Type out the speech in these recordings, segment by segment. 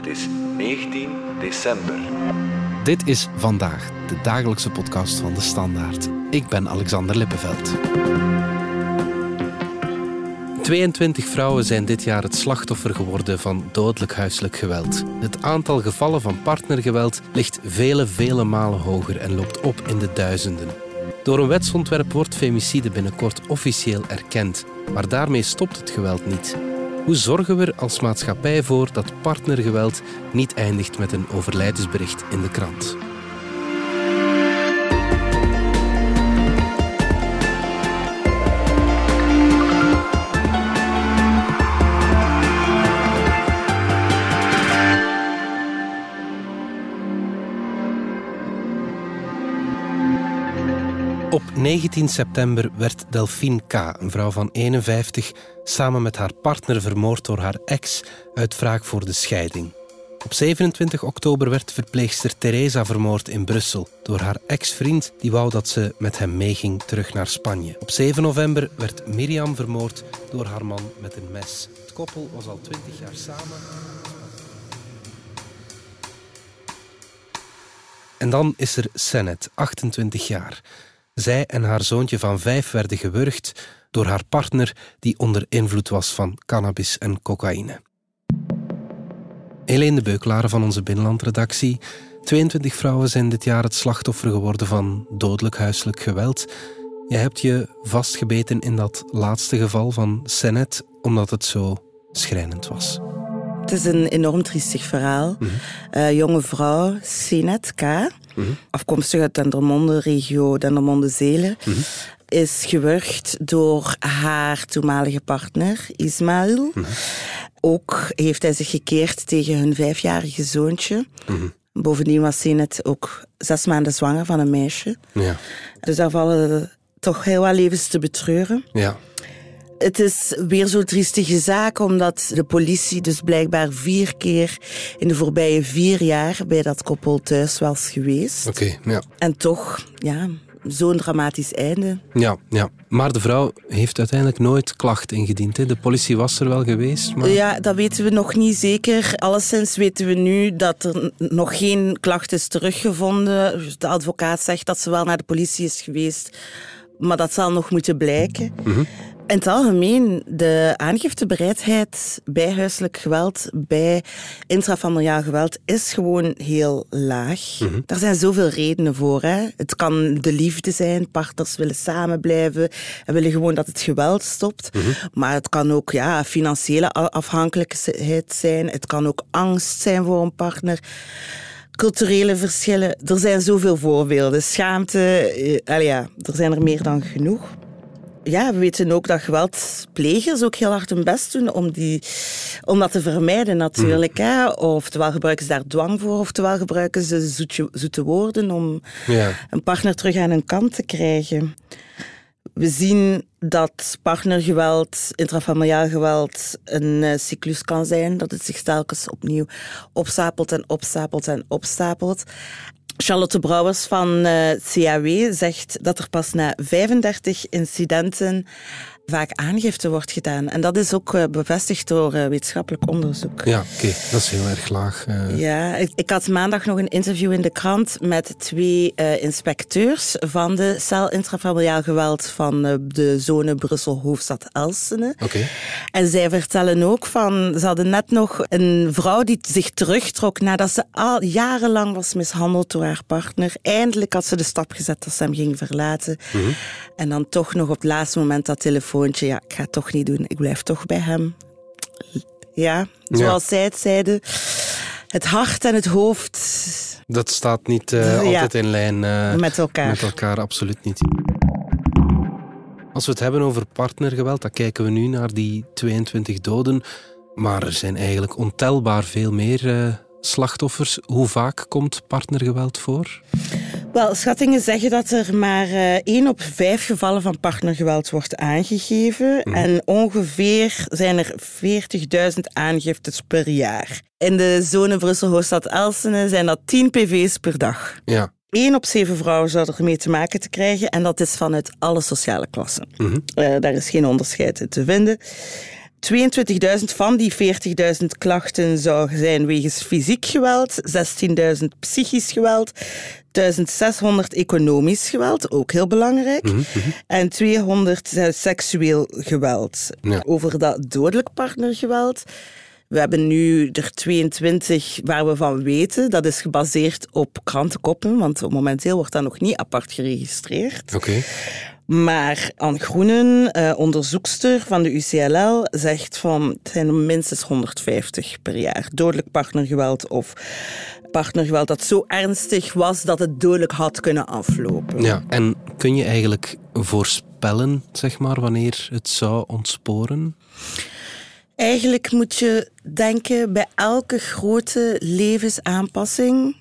Het is 19 december. Dit is Vandaag, de dagelijkse podcast van De Standaard. Ik ben Alexander Lippenveld. 22 vrouwen zijn dit jaar het slachtoffer geworden van dodelijk huiselijk geweld. Het aantal gevallen van partnergeweld ligt vele, vele malen hoger en loopt op in de duizenden. Door een wetsontwerp wordt femicide binnenkort officieel erkend, maar daarmee stopt het geweld niet. Hoe zorgen we er als maatschappij voor dat partnergeweld niet eindigt met een overlijdensbericht in de krant? 19 september werd Delphine K., een vrouw van 51, samen met haar partner vermoord door haar ex uit wraak voor de scheiding. Op 27 oktober werd verpleegster Teresa vermoord in Brussel door haar ex-vriend die wou dat ze met hem meeging terug naar Spanje. Op 7 november werd Miriam vermoord door haar man met een mes. Het koppel was al 20 jaar samen. En dan is er Senet, 28 jaar. Zij en haar zoontje van vijf werden gewurgd door haar partner die onder invloed was van cannabis en cocaïne. Helene de Beuklaren van onze binnenlandredactie. 22 vrouwen zijn dit jaar het slachtoffer geworden van dodelijk huiselijk geweld. Je hebt je vastgebeten in dat laatste geval van Senet omdat het zo schrijnend was. Het is een enorm triestig verhaal. Mhm. Uh, jonge vrouw, Senet K., afkomstig uit Dendermonde, regio Dendermonde-Zelen, is gewurgd door haar toenmalige partner, Ismail. Ook heeft hij zich gekeerd tegen hun vijfjarige zoontje. Bovendien was Senet ook zes maanden zwanger van een meisje. Ja. Dus daar vallen toch heel wat levens te betreuren. Ja. Het is weer zo'n triestige zaak, omdat de politie dus blijkbaar vier keer in de voorbije vier jaar bij dat koppel thuis was geweest. Oké, ja. En toch, ja, zo'n dramatisch einde. Ja, ja. Maar de vrouw heeft uiteindelijk nooit klacht ingediend. Hè? De politie was er wel geweest, maar... Ja, dat weten we nog niet zeker. Alleszins weten we nu dat er nog geen klacht is teruggevonden. De advocaat zegt dat ze wel naar de politie is geweest, maar dat zal nog moeten blijken. In het algemeen, de aangiftebereidheid bij huiselijk geweld, bij intrafamiliaal geweld, is gewoon heel laag. Daar zijn zoveel redenen voor. Hè. Het kan de liefde zijn, partners willen samen blijven en willen gewoon dat het geweld stopt. Maar het kan ook ja, financiële afhankelijkheid zijn. Het kan ook angst zijn voor een partner culturele verschillen. Er zijn zoveel voorbeelden. Schaamte, eh, ja, er zijn er meer dan genoeg. Ja, we weten ook dat geweldplegers ook heel hard hun best doen om, die, om dat te vermijden natuurlijk. Hè. Oftewel gebruiken ze daar dwang voor, oftewel gebruiken ze zoetje, zoete woorden om Ja. een partner terug aan hun kant te krijgen. We zien dat partnergeweld, intrafamiliaal geweld, een eh, cyclus kan zijn. Dat het zich telkens opnieuw opstapelt en opstapelt en opstapelt. Charlotte Brouwers van eh, CAW zegt dat er pas na 35 incidenten vaak aangifte wordt gedaan. En dat is ook eh, bevestigd door eh, wetenschappelijk onderzoek. Ja, oké. Dat is heel erg laag. eh. Ja, ik, ik had maandag nog een interview in de krant met twee inspecteurs van de cel intrafamiliaal geweld van de zone Brussel-Hoofdstad Elsene. Oké. En zij vertellen ook van, ze hadden net nog een vrouw die zich terugtrok nadat ze al jarenlang was mishandeld door haar partner. Eindelijk had ze de stap gezet dat ze hem ging verlaten. En dan toch nog op het laatste moment dat telefoontje, ja, ik ga het toch niet doen, ik blijf toch bij hem. Ja, zoals zij het zeiden, het hart en het hoofd Dat staat niet eh, Ja. altijd in lijn eh, met elkaar. met elkaar, absoluut niet. Als we het hebben over partnergeweld, dan kijken we nu naar die 22 doden. Maar er zijn eigenlijk ontelbaar veel meer eh, slachtoffers. Hoe vaak komt partnergeweld voor? Wel, schattingen zeggen dat er maar eh één op vijf gevallen van partnergeweld wordt aangegeven. En ongeveer zijn er 40.000 aangiftes per jaar. In de zone Brussel-Hoofdstad-Elsene zijn dat 10 pv's per dag. Ja. Eén op zeven vrouwen zou ermee te maken te krijgen. En dat is vanuit alle sociale klassen. Eh, daar is geen onderscheid in te vinden. 22.000 van die 40.000 klachten zou zijn wegens fysiek geweld, 16.000 psychisch geweld, 1600 economisch geweld, ook heel belangrijk, Mhm, en 200 seksueel geweld. Ja. Over dat dodelijk partnergeweld. We hebben nu er 22 waar we van weten. Dat is gebaseerd op krantenkoppen, want momenteel wordt dat nog niet apart geregistreerd. Oké. Maar Anne Groenen, eh, onderzoekster van de UCLL, zegt van het zijn minstens 150 per jaar. Dodelijk partnergeweld of partnergeweld dat zo ernstig was dat het dodelijk had kunnen aflopen. Ja, en kun je eigenlijk voorspellen, zeg maar, wanneer het zou ontsporen? Eigenlijk moet je denken bij elke grote levensaanpassing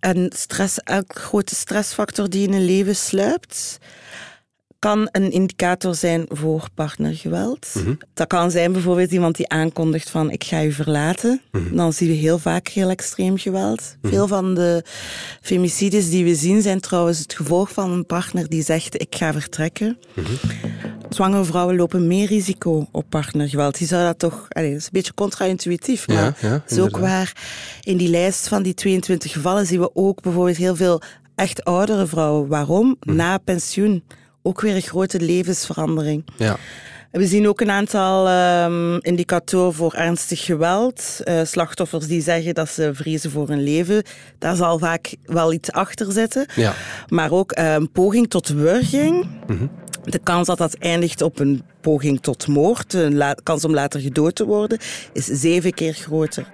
en stress, elke grote stressfactor die in een leven sluipt, kan een indicator zijn voor partnergeweld. Dat kan zijn bijvoorbeeld iemand die aankondigt van ik ga u verlaten. Dan zien we heel vaak heel extreem geweld. Veel van de femicides die we zien zijn trouwens het gevolg van een partner die zegt ik ga vertrekken. Zwangere vrouwen lopen meer risico op partnergeweld. Die zou dat toch... Allee, dat is een beetje contra-intuïtief, maar Ja, is ook waar. In die lijst van die 22 gevallen zien we ook bijvoorbeeld heel veel echt oudere vrouwen. Waarom? Mhm. Na pensioen. Ook weer een grote levensverandering. Ja. We zien ook een aantal ehm, indicatoren voor ernstig geweld. Eh, slachtoffers die zeggen dat ze vrezen voor hun leven. Daar zal vaak wel iets achter zitten. Ja. Maar ook een poging tot wurging. De kans dat dat eindigt op een poging tot moord, een kans om later gedood te worden, is zeven keer groter.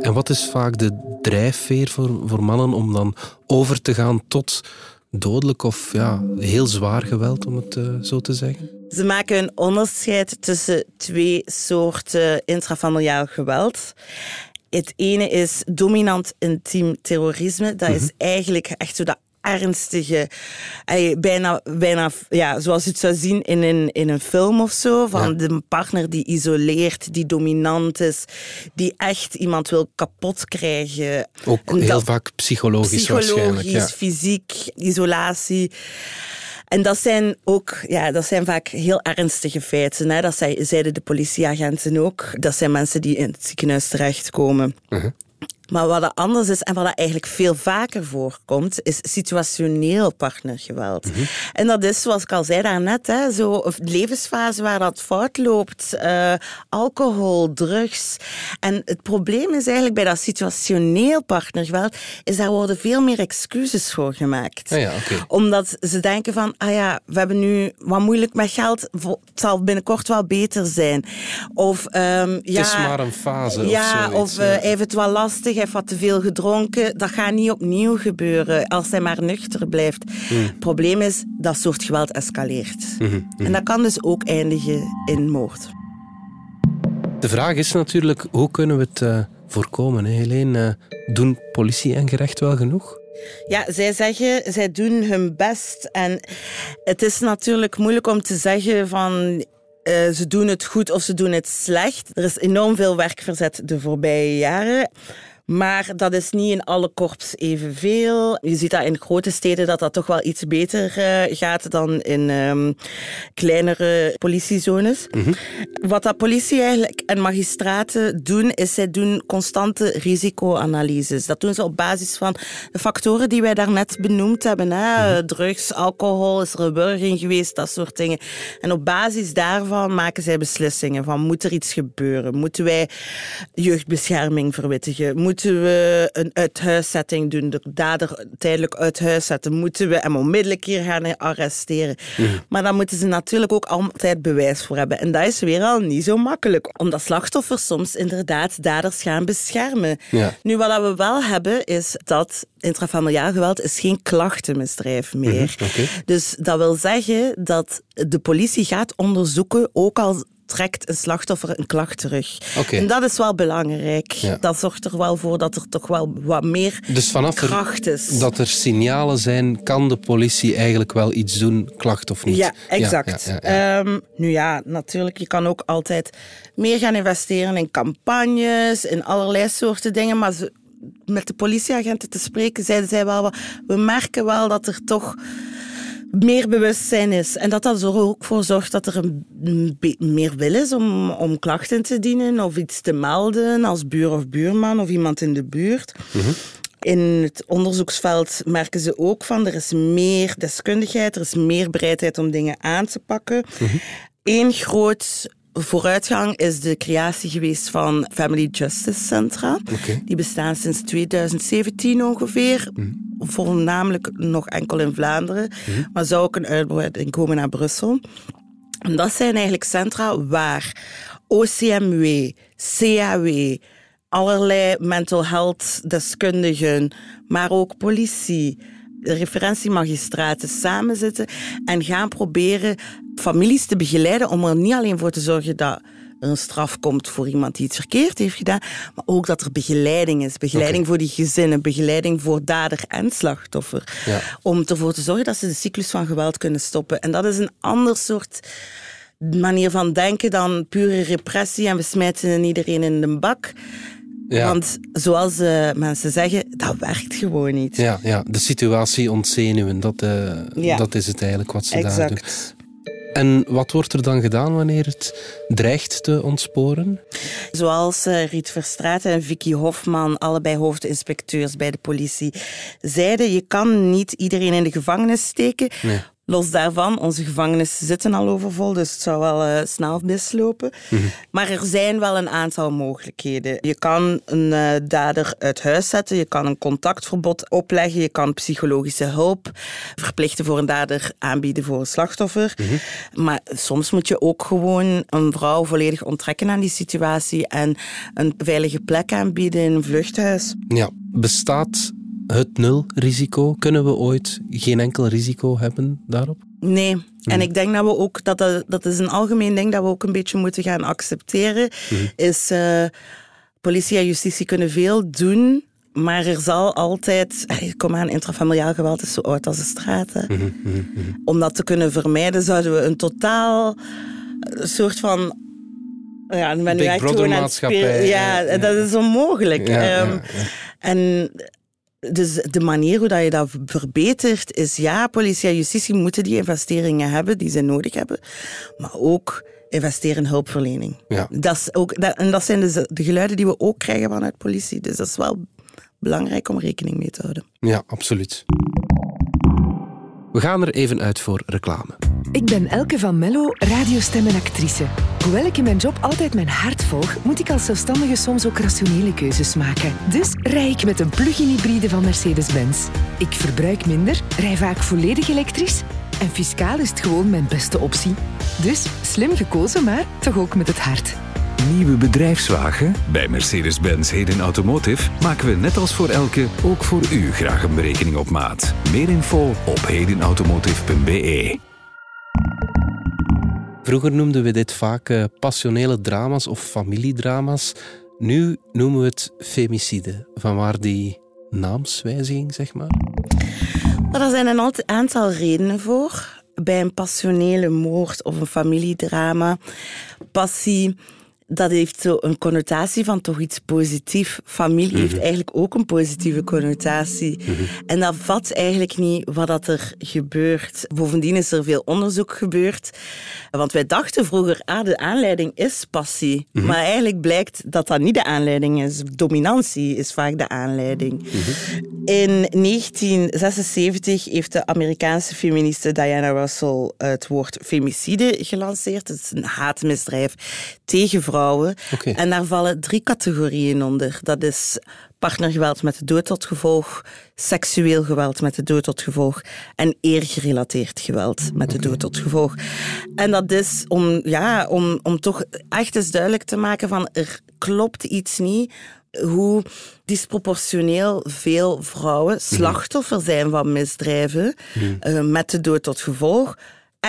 En wat is vaak de drijfveer voor, voor mannen om dan over te gaan tot dodelijk of ja, heel zwaar geweld, om het eh, zo te zeggen? Ze maken een onderscheid tussen twee soorten intrafamiliaal geweld. Het ene is dominant intiem terrorisme. Dat is eigenlijk echt zo dat ernstige, ey, bijna, bijna ja, zoals je het zou zien in een, in een film of zo, van Ja. de partner die isoleert, die dominant is, die echt iemand wil kapot krijgen. Ook En heel vaak psychologisch, waarschijnlijk. Psychologisch, Ja. fysiek, isolatie. En dat zijn ook, ja, dat zijn vaak heel ernstige feiten. Hè. Dat zei- zeiden de politieagenten ook. Dat zijn mensen die in het ziekenhuis terechtkomen. Mhm. Maar wat dat anders is en wat dat eigenlijk veel vaker voorkomt, is situationeel partnergeweld. Mhm. En dat is, zoals ik al zei daarnet, hè, zo een levensfase waar dat fout loopt. eh, alcohol, drugs. En het probleem is eigenlijk bij dat situationeel partnergeweld, is daar worden veel meer excuses voor gemaakt. Ah ja. Omdat ze denken van, ah ja, we hebben nu wat moeilijk met geld, het zal binnenkort wel beter zijn. Of, ehm, ja, Het is maar een fase ja, of zoiets. of eh, ja. het wel lastig, heeft wat te veel gedronken. Dat gaat niet opnieuw gebeuren als hij maar nuchter blijft. Het probleem is, dat soort geweld escaleert. Mhm, En dat kan dus ook eindigen in moord. De vraag is natuurlijk, hoe kunnen we het eh, voorkomen? Hè? Helene, eh, doen politie en gerecht wel genoeg? Ja, zij zeggen, zij doen hun best. En het is natuurlijk moeilijk om te zeggen van... eh, ze doen het goed of ze doen het slecht. Er is enorm veel werk verzet de voorbije jaren. Maar dat is niet in alle korps evenveel. Je ziet dat in grote steden dat dat toch wel iets beter eh, gaat dan in ehm, kleinere politiezones. Wat dat politie eigenlijk en magistraten doen, is zij doen constante risicoanalyses. Dat doen ze op basis van de factoren die wij daarnet benoemd hebben. Hè? Drugs, alcohol, is er geweest, dat soort dingen. En op basis daarvan maken zij beslissingen van moet er iets gebeuren? Moeten wij jeugdbescherming verwittigen? Moeten we een uithuiszetting doen, de dader tijdelijk uit huis zetten? Moeten we hem onmiddellijk hier gaan arresteren? Maar dan moeten ze natuurlijk ook altijd bewijs voor hebben. En dat is weer al niet zo makkelijk, omdat slachtoffers soms inderdaad daders gaan beschermen. Ja. Nu, wat we wel hebben, is dat intrafamiliaal geweld is geen klachtenmisdrijf meer. oké. Dus dat wil zeggen dat de politie gaat onderzoeken, ook al trekt een slachtoffer een klacht terug. En dat is wel belangrijk. Ja. Dat zorgt er wel voor dat er toch wel wat meer Dus vanaf kracht is. dat er signalen zijn, kan de politie eigenlijk wel iets doen, klacht of niet? Ja, exact. Ja, ja, ja. Ehm, nu ja, natuurlijk, je kan ook altijd meer gaan investeren in campagnes, in allerlei soorten dingen, maar met de politieagenten te spreken, zeiden zij wel, we merken wel dat er toch meer bewustzijn is. En dat dat er ook voor zorgt dat er een meer wil is om, om klachten te dienen of iets te melden als buur of buurman of iemand in de buurt. Mhm. In het onderzoeksveld merken ze ook van er is meer deskundigheid, er is meer bereidheid om dingen aan te pakken. Mm Eén groot vooruitgang is de creatie geweest van Family Justice Centra. Die bestaan sinds 2017 ongeveer. Mhm. Voornamelijk nog enkel in Vlaanderen. Mhm. Maar zou ook een uitbreiding komen naar Brussel. En dat zijn eigenlijk centra waar OCMW, CAW, allerlei mental health deskundigen, maar ook politie, referentiemagistraten samenzitten en gaan proberen families te begeleiden om er niet alleen voor te zorgen dat er een straf komt voor iemand die iets verkeerd heeft gedaan, maar ook dat er begeleiding is. Begeleiding voor die gezinnen, begeleiding voor dader en slachtoffer. Ja. Om ervoor te zorgen dat ze de cyclus van geweld kunnen stoppen. En dat is een ander soort manier van denken dan pure repressie en we smijten iedereen in de bak. Want zoals uh, mensen zeggen, dat werkt gewoon niet. Ja, ja. de situatie ontzenuwen, dat, uh, dat is het eigenlijk wat ze exact. daar doen. En wat wordt er dan gedaan wanneer het dreigt te ontsporen? Zoals uh, Riet Verstraeten en Vicky Hofman, allebei hoofdinspecteurs bij de politie, zeiden: je kan niet iedereen in de gevangenis steken. Nee. Los daarvan, onze gevangenissen zitten al overvol, dus het zou wel uh, snel mislopen. Mhm. Maar er zijn wel een aantal mogelijkheden. Je kan een uh, dader uit huis zetten, je kan een contactverbod opleggen, je kan psychologische hulp verplichten voor een dader aanbieden voor een slachtoffer. Mhm. Maar soms moet je ook gewoon een vrouw volledig onttrekken aan die situatie en een veilige plek aanbieden in een vluchthuis. Ja, bestaat het nulrisico? Kunnen we ooit geen enkel risico hebben daarop? Nee. En mhm. ik denk dat we ook, dat, dat, dat is een algemeen ding dat we ook een beetje moeten gaan accepteren, mm. is uh, politie en justitie kunnen veel doen, maar er zal altijd, kom aan, intrafamiliaal geweld is zo oud als de straat. Mhm, mhm, Om dat te kunnen vermijden zouden we een totaal eh, soort van ja, ben nu echt gewoon aan het spelen. Ja, ja, dat is onmogelijk. Ja, um, en dus de manier hoe dat je dat verbetert is, ja, politie en justitie moeten die investeringen hebben die ze nodig hebben, maar ook investeren in hulpverlening. Ja. Dat is ook, dat, en dat zijn dus de geluiden die we ook krijgen vanuit politie. Dus dat is wel belangrijk om rekening mee te houden. Ja, absoluut. We gaan er even uit voor reclame. Ik ben Elke van Mello, radiostem en actrice. Hoewel ik in mijn job altijd mijn hart volg, moet ik als zelfstandige soms ook rationele keuzes maken. Dus rij ik met een plug-in hybride van Mercedes-Benz. Ik verbruik minder, rij vaak volledig elektrisch en fiscaal is het gewoon mijn beste optie. Dus slim gekozen, maar toch ook met het hart. Nieuwe bedrijfswagen? Bij Mercedes-Benz Heden Automotive maken we net als voor elke ook voor u graag een berekening op maat. Meer info op hedenautomotive.be. Vroeger noemden we dit vaak uh, passionele drama's of familiedrama's. Nu noemen we het femicide. Van waar die naamswijziging, zeg maar? er zijn een aantal redenen voor. Bij een passionele moord of een familiedrama. Passie dat heeft zo een connotatie van toch iets positief. Familie heeft mhm. eigenlijk ook een positieve connotatie. Mhm. En dat vat eigenlijk niet wat dat er gebeurt. Bovendien is er veel onderzoek gebeurd. Want wij dachten vroeger, ah, de aanleiding is passie. Mhm. Maar eigenlijk blijkt dat dat niet de aanleiding is. Dominantie is vaak de aanleiding. In 1976 heeft de Amerikaanse feministe Diana Russell het woord femicide gelanceerd. Het is een haatmisdrijf tegen vrouwen en daar vallen drie categorieën onder. Dat is partnergeweld met de dood tot gevolg, seksueel geweld met de dood tot gevolg en eergerelateerd geweld met de dood tot gevolg. En dat is om, ja, om, om toch echt eens duidelijk te maken van er klopt iets niet hoe disproportioneel veel vrouwen mhm. slachtoffer zijn van misdrijven eh, met de dood tot gevolg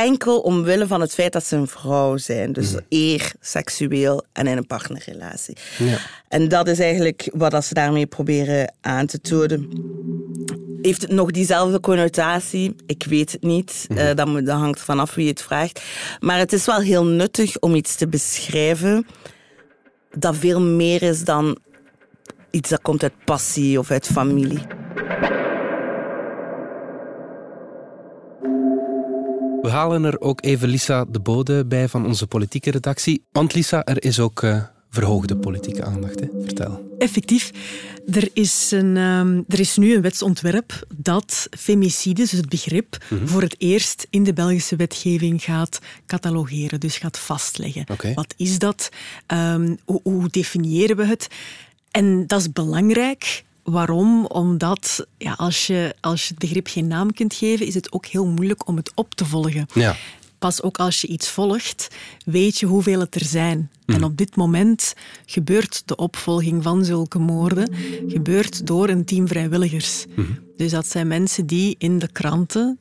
enkel omwille van het feit dat ze een vrouw zijn. Dus mm. eer, seksueel en in een partnerrelatie. Ja. En dat is eigenlijk wat ze daarmee proberen aan te tonen. Heeft het nog diezelfde connotatie? Ik weet het niet. Mm -hmm. dat, dat hangt vanaf wie het vraagt. Maar het is wel heel nuttig om iets te beschrijven dat veel meer is dan iets dat komt uit passie of uit familie. We halen er ook even Lisa de Bode bij van onze politieke redactie. Want Lisa, er is ook uh, verhoogde politieke aandacht. Hè? Vertel. Effectief. Er is, een, um, er is nu een wetsontwerp dat femicide, dus het begrip, mm-hmm. voor het eerst in de Belgische wetgeving gaat catalogeren, dus gaat vastleggen. Okay. Wat is dat? Um, hoe, hoe definiëren we het? En dat is belangrijk Waarom? Omdat ja, als, je, als je het begrip geen naam kunt geven, is het ook heel moeilijk om het op te volgen. Ja. Pas ook als je iets volgt, weet je hoeveel het er zijn. En Mhm. op dit moment gebeurt de opvolging van zulke moorden gebeurt door een team vrijwilligers. Mhm. Dus dat zijn mensen die in de kranten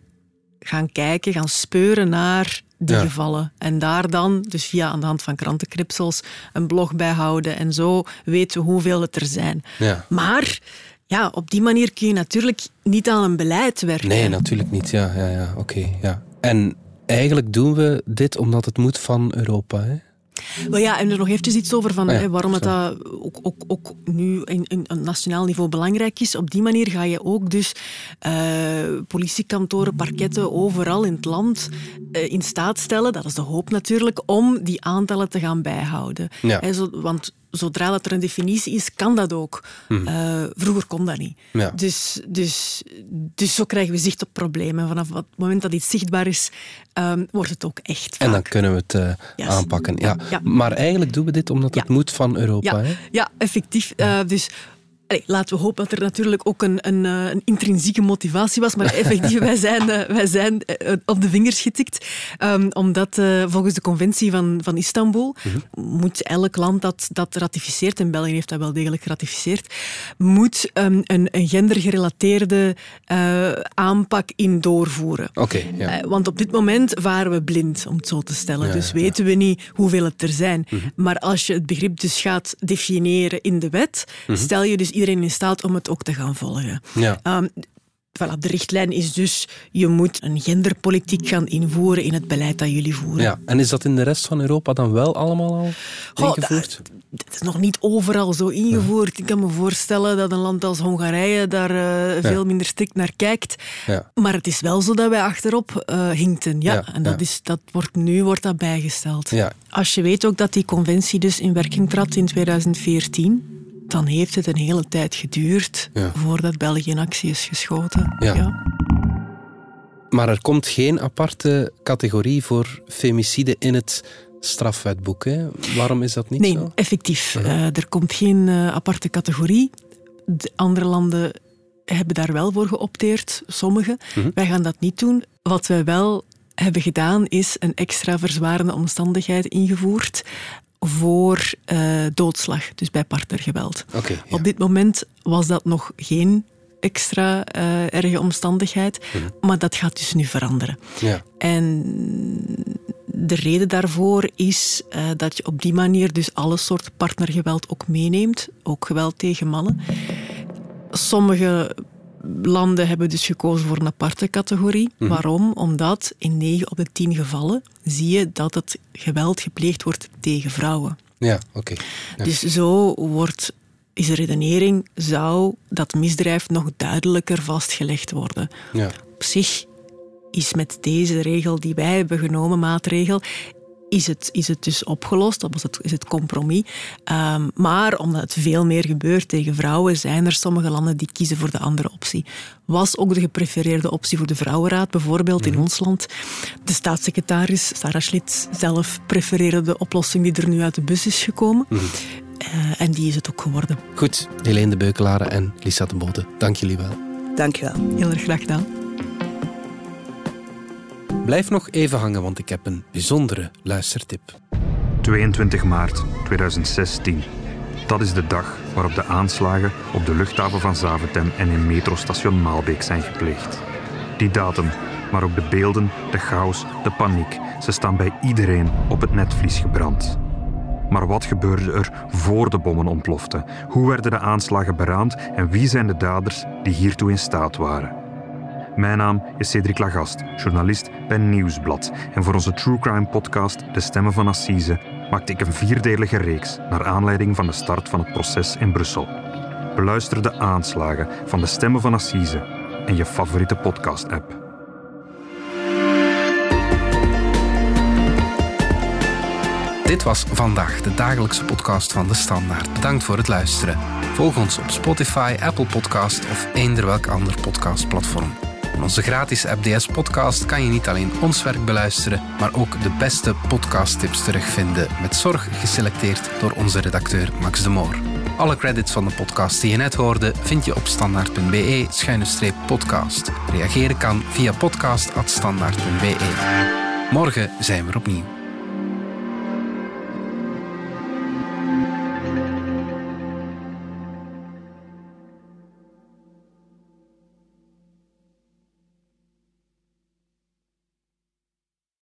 gaan kijken, gaan speuren naar die Ja. gevallen. En daar dan, dus via aan de hand van krantenknipsels, een blog bijhouden. En zo weten we hoeveel het er zijn. Ja. Maar ja, op die manier kun je natuurlijk niet aan een beleid werken. Nee, natuurlijk niet. Ja, ja, ja. oké. ja. En eigenlijk doen we dit omdat het moet van Europa. Hè? Wel ja, en er nog eventjes iets over van Ah ja, hè, waarom het dat ook, ook, ook nu in, in een nationaal niveau belangrijk is. Op die manier ga je ook dus eh, politiekantoren, parketten overal in het land in staat stellen, dat is de hoop natuurlijk, om die aantallen te gaan bijhouden. Ja. Zo, want zodra dat er een definitie is, kan dat ook. Eh, vroeger kon dat niet. Mhm. Ja. Dus, dus, dus zo krijgen we zicht op problemen. Vanaf het moment dat iets zichtbaar is, ehm, wordt het ook echt En dan kunnen we het eh, Yes. aanpakken. Ja. Ja. Maar eigenlijk doen we dit omdat het moet van Europa. Ja, Hè? ja effectief. Eh, dus allee, laten we hopen dat er natuurlijk ook een, een, eh, een intrinsieke motivatie was. Maar effectief, wij zijn, eh, wij zijn eh, op de vingers getikt. Ehm, omdat volgens de conventie van, van Istanbul moet elk land dat, dat ratificeert, en België heeft dat wel degelijk geratificeerd, moet ehm, een, een gendergerelateerde aanpak in doorvoeren. Oké, ja. Want op dit moment varen we blind, om het zo te stellen. Ja, dus ja, Mhm. weten we niet hoeveel het er zijn. Maar als je het begrip dus gaat definiëren in de wet, stel je dus iedereen in staat om het ook te gaan volgen. Ja. Ehm, voilà, de richtlijn is dus, je moet een genderpolitiek gaan invoeren in het beleid dat jullie voeren. ja. En is dat in de rest van Europa dan wel allemaal al Goh, ingevoerd? Het is nog niet overal zo ingevoerd. Ik kan me voorstellen dat een land als Hongarije daar eh, veel minder strikt naar kijkt. Ja. Maar het is wel zo dat wij achterop eh, hinkten. Ja, en dat is, dat wordt, nu wordt dat bijgesteld. Als je weet ook dat die conventie dus in werking trad in 2014, dan heeft het een hele tijd geduurd Ja. voordat België in actie is geschoten. Ja. Maar er komt geen aparte categorie voor femicide in het strafwetboek. Hè? Waarom is dat niet Nee, zo? effectief. Eh, er komt geen eh, aparte categorie. De andere landen hebben daar wel voor geopteerd, sommige. Mhm. Wij gaan dat niet doen. Wat wij wel hebben gedaan, is een extra verzwarende omstandigheid ingevoerd voor eh, doodslag, dus bij partnergeweld. Ja. Op dit moment was dat nog geen extra eh, erge omstandigheid, Mhm. maar dat gaat dus nu veranderen. Ja. En de reden daarvoor is eh, dat je op die manier dus alle soorten partnergeweld ook meeneemt, ook geweld tegen mannen. Sommige landen hebben dus gekozen voor een aparte categorie. Waarom? Omdat in 9 op de 10 gevallen zie je dat het geweld gepleegd wordt tegen vrouwen. Ja, oké. Ja. Dus zo wordt, is de redenering, zou dat misdrijf nog duidelijker vastgelegd worden Ja. op zich is met deze regel die wij hebben genomen, maatregel, is het, is het dus opgelost. Dat was het, is het compromis. Ehm, maar omdat het veel meer gebeurt tegen vrouwen, zijn er sommige landen die kiezen voor de andere optie. Was ook de geprefereerde optie voor de Vrouwenraad, bijvoorbeeld in ons land. De staatssecretaris, Sarah Schlitt, zelf prefereerde de oplossing die er nu uit de bus is gekomen. Eh, en die is het ook geworden. Goed, Helene de Beukelare en Lisa de Bode, dank jullie wel. Dank je wel. Heel erg graag gedaan. Blijf nog even hangen, want ik heb een bijzondere luistertip. 22 maart 2016. Dat is de dag waarop de aanslagen op de luchthaven van Zaventem en in metrostation Maalbeek zijn gepleegd. Die datum, maar ook de beelden, de chaos, de paniek, ze staan bij iedereen op het netvlies gebrand. Maar wat gebeurde er voor de bommen ontploften? Hoe werden de aanslagen beraamd en wie zijn de daders die hiertoe in staat waren? Mijn naam is Cedric Lagast, journalist bij Nieuwsblad. En voor onze True Crime podcast De Stemmen van Assise maakte ik een vierdelige reeks naar aanleiding van de start van het proces in Brussel. Beluister de aanslagen van De Stemmen van Assise in je favoriete podcast-app. Dit was vandaag de dagelijkse podcast van De Standaard. Bedankt voor het luisteren. Volg ons op Spotify, Apple Podcast of eender welk ander podcastplatform. In onze gratis FDS podcast kan je niet alleen ons werk beluisteren, maar ook de beste podcasttips terugvinden, met zorg geselecteerd door onze redacteur Max de Moor. Alle credits van de podcast die je net hoorde vind je op standaard.be-podcast. Reageren kan via podcast.standaard.be. Morgen zijn we opnieuw.